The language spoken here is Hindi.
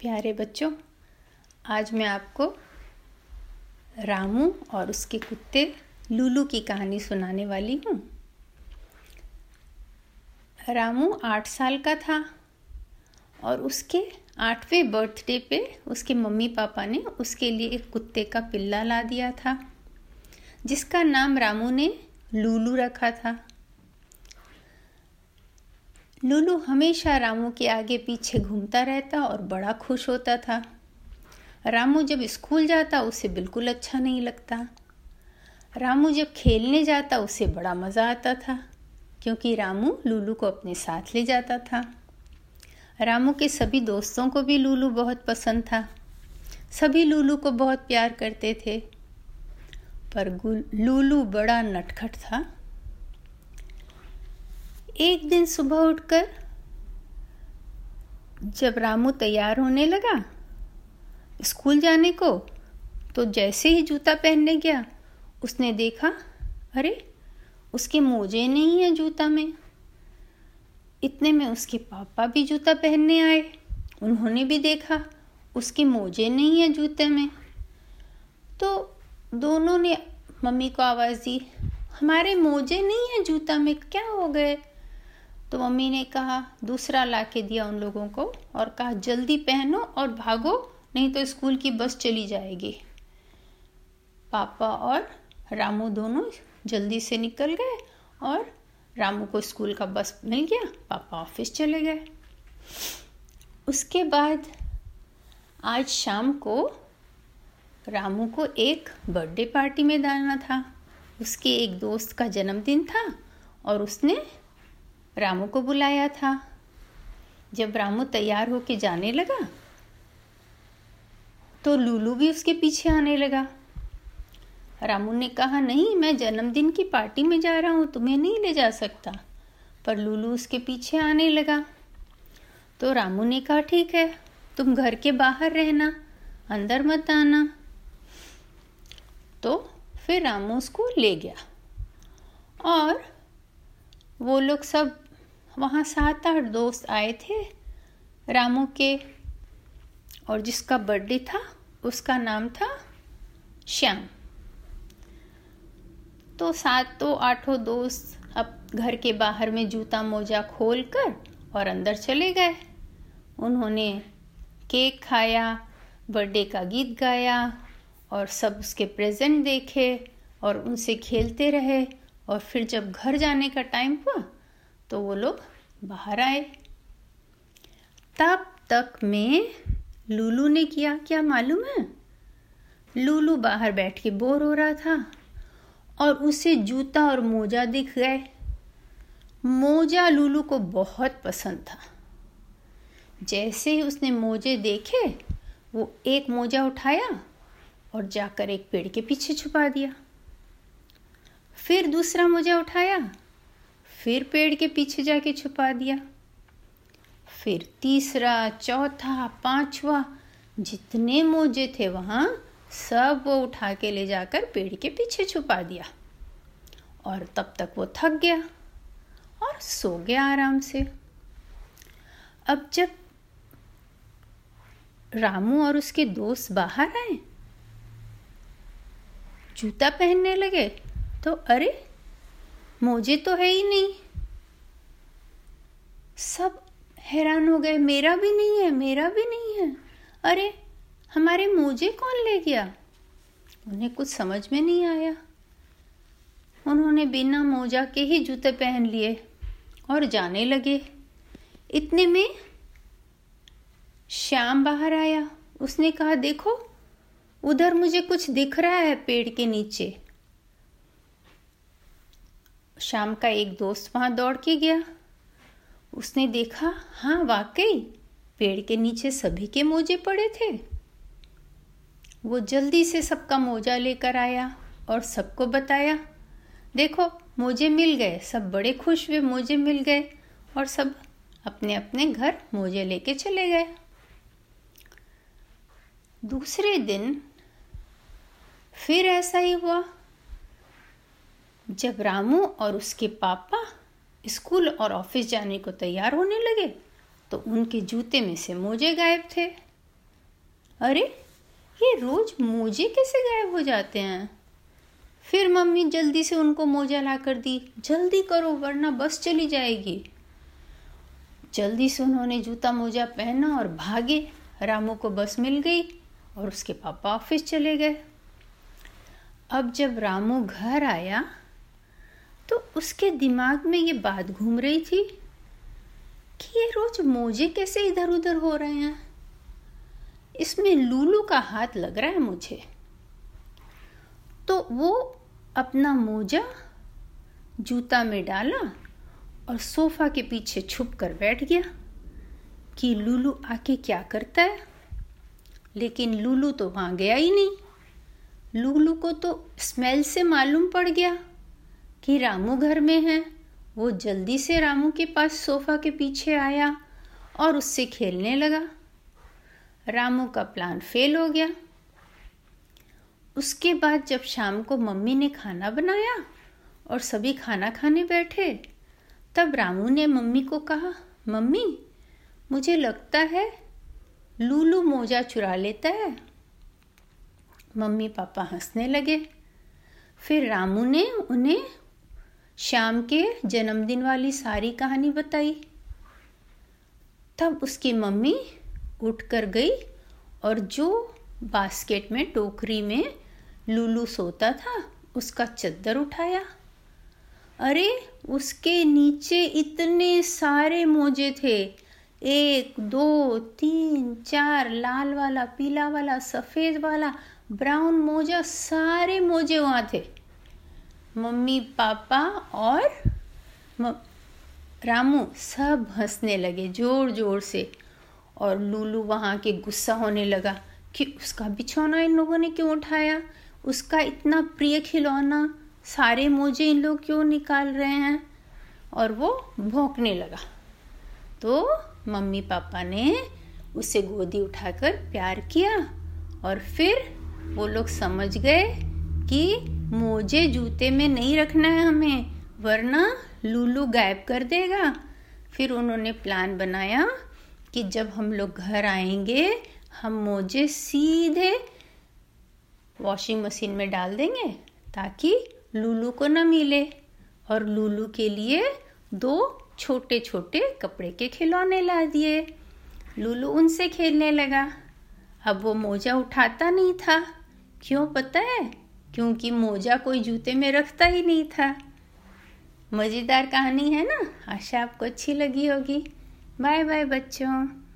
प्यारे बच्चों, आज मैं आपको रामू और उसके कुत्ते लूलू की कहानी सुनाने वाली हूँ। रामू आठ साल का था और उसके आठवें बर्थडे पे उसके मम्मी पापा ने उसके लिए एक कुत्ते का पिल्ला ला दिया था, जिसका नाम रामू ने लूलू रखा था। लूलू हमेशा रामू के आगे पीछे घूमता रहता और बड़ा खुश होता था। रामू जब स्कूल जाता, उसे बिल्कुल अच्छा नहीं लगता। रामू जब खेलने जाता, उसे बड़ा मज़ा आता था, क्योंकि रामू लूलू को अपने साथ ले जाता था। रामू के सभी दोस्तों को भी लूलू बहुत पसंद था। सभी लूलू को बहुत प्यार करते थे। पर लूलू बड़ा नटखट था। एक दिन सुबह उठकर जब रामू तैयार होने लगा, स्कूल जाने को तो जैसे ही जूता पहनने गया, उसने देखा, अरे, उसके मोजे नहीं है जूता में। इतने में उसके पापा भी जूता पहनने आए, उन्होंने भी देखा, उसके मोजे नहीं है जूते में। तो दोनों ने, मम्मी को आवाज़ दी, हमारे मोजे नहीं है जूता में, क्या हो गए? तो मम्मी ने कहा, दूसरा ला के दिया उन लोगों को और कहा, जल्दी पहनो और भागो, नहीं तो स्कूल की बस चली जाएगी। पापा और रामू दोनों जल्दी से निकल गए और रामू को स्कूल का बस मिल गया, पापा ऑफ़िस चले गए। उसके बाद आज शाम को रामू को एक बर्थडे पार्टी में डालना था। उसके एक दोस्त का जन्मदिन था और उसने रामू को बुलाया था। जब रामू तैयार होके जाने लगा तो लूलू भी उसके पीछे आने लगा। रामू ने कहा, नहीं, मैं जन्मदिन की पार्टी में जा रहा हूँ, तुम्हें नहीं ले जा सकता। पर लूलू उसके पीछे आने लगा। तो रामू ने कहा, ठीक है, तुम घर के बाहर रहना, अंदर मत आना। तो फिर रामू उसको ले गया। और वो लोग सब वहाँ सात आठ दोस्त आए थे, रामू के, और जिसका बर्थडे था, उसका नाम था श्याम। तो सात आठों दोस्त अब घर के बाहर में जूता मोजा खोल कर और अंदर चले गए। उन्होंने केक खाया, बर्थडे का गीत गाया और सब उसके प्रेजेंट देखे और उनसे खेलते रहे और फिर जब घर जाने का टाइम हुआ तो वो लोग बाहर आए। तब तक में लूलू ने किया, क्या मालूम है? लूलू बाहर बैठ के बोर हो रहा था और उसे जूता और मोजा दिख गए। मोजा लूलू को बहुत पसंद था। जैसे ही उसने मोजे देखे, वो एक मोजा उठाया और जाकर एक पेड़ के पीछे छुपा दिया। फिर दूसरा मोजा उठाया फिर पेड़ के पीछे जाके छुपा दिया। फिर तीसरा, चौथा, पांचवा, जितने मोजे थे वहाँ, सब वो उठा के ले जाकर पेड़ के पीछे छुपा दिया। और तब तक वो थक गया और सो गया आराम से। अब जब रामू और उसके दोस्त बाहर आए, जूता पहनने लगे तो अरे मुझे तो है ही नहीं। सब हैरान हो गए। मेरा भी नहीं है, मेरा भी नहीं है। अरे, हमारे मोजे कौन ले गया? उन्हें कुछ समझ में नहीं आया। उन्होंने बिना मोजा के ही जूते पहन लिए और जाने लगे। इतने में श्याम बाहर आया। उसने कहा, देखो, उधर मुझे कुछ दिख रहा है पेड़ के नीचे। शाम का एक दोस्त वहाँ दौड़ के गया। उसने देखा हाँ वाकई, पेड़ के नीचे सभी के मोजे पड़े थे। वो जल्दी से सबका मोजा लेकर आया और सबको बताया, देखो, मोजे मिल गए, सब बड़े खुश हुए, मोजे मिल गए और सब अपने अपने घर मोजे लेके चले गए। दूसरे दिन फिर ऐसा ही हुआ जब रामू और उसके पापा स्कूल और ऑफ़िस जाने को तैयार होने लगे तो उनके जूते में से मोजे गायब थे। अरे, ये रोज मोजे कैसे गायब हो जाते हैं? फिर मम्मी जल्दी से उनको मोजा ला कर दी, जल्दी करो, वरना बस चली जाएगी। जल्दी से उन्होंने जूता मोजा पहना और भागे। रामू को बस मिल गई और उसके पापा ऑफ़िस चले गए। अब जब रामू घर आया तो उसके दिमाग में ये बात घूम रही थी कि ये रोज मोजे कैसे इधर उधर हो रहे हैं? इसमें लूलू का हाथ लग रहा है मुझे। तो वो अपना मोजा जूता में डाला और सोफा के पीछे छुप कर बैठ गया कि लूलू आके क्या करता है? लेकिन लूलू तो वहाँ गया ही नहीं। लूलू को तो स्मेल से मालूम पड़ गया। कि रामू घर में है। वो जल्दी से रामू के पास सोफा के पीछे आया और उससे खेलने लगा। रामू का प्लान फेल हो गया। उसके बाद जब शाम को मम्मी ने खाना बनाया और सभी खाना खाने बैठे, तब रामू ने मम्मी को कहा, मम्मी, मुझे लगता है लूलू मोजा चुरा लेता है। मम्मी पापा हंसने लगे। फिर रामू ने उन्हें शाम के जन्मदिन वाली सारी कहानी बताई। तब उसकी मम्मी उठ कर गई और जो बास्केट में टोकरी में लूलू सोता था, उसका चद्दर उठाया। अरे, उसके नीचे इतने सारे मोजे थे। एक, दो, तीन, चार, लाल वाला, पीला वाला, सफ़ेद वाला, ब्राउन मोजा, सारे मोजे वहाँ थे। मम्मी, पापा और रामू सब हंसने लगे ज़ोर ज़ोर से और लूलू वहाँ के गुस्सा होने लगा कि उसका बिछौना इन लोगों ने क्यों उठाया? उसका इतना प्रिय खिलौना, सारे मोजे इन लोग क्यों निकाल रहे हैं? और वो भौंकने लगा। तो मम्मी, पापा ने उसे गोदी उठाकर प्यार किया और फिर वो लोग समझ गए कि मोजे जूते में नहीं रखना है हमें, वरना लूलू गायब कर देगा। फिर उन्होंने प्लान बनाया कि जब हम लोग घर आएँगे, हम मोजे सीधे वॉशिंग मशीन में डाल देंगे, ताकि लूलू को न मिले। और लूलू के लिए दो छोटे छोटे कपड़े के खिलौने ला दिए। लूलू उनसे खेलने लगा। अब वो मोजा उठाता नहीं था। क्यों पता है? क्योंकि मोजा कोई जूते में रखता ही नहीं था। मज़ेदार कहानी है ना? आशा आपको अच्छी लगी होगी। बाय बाय बच्चों।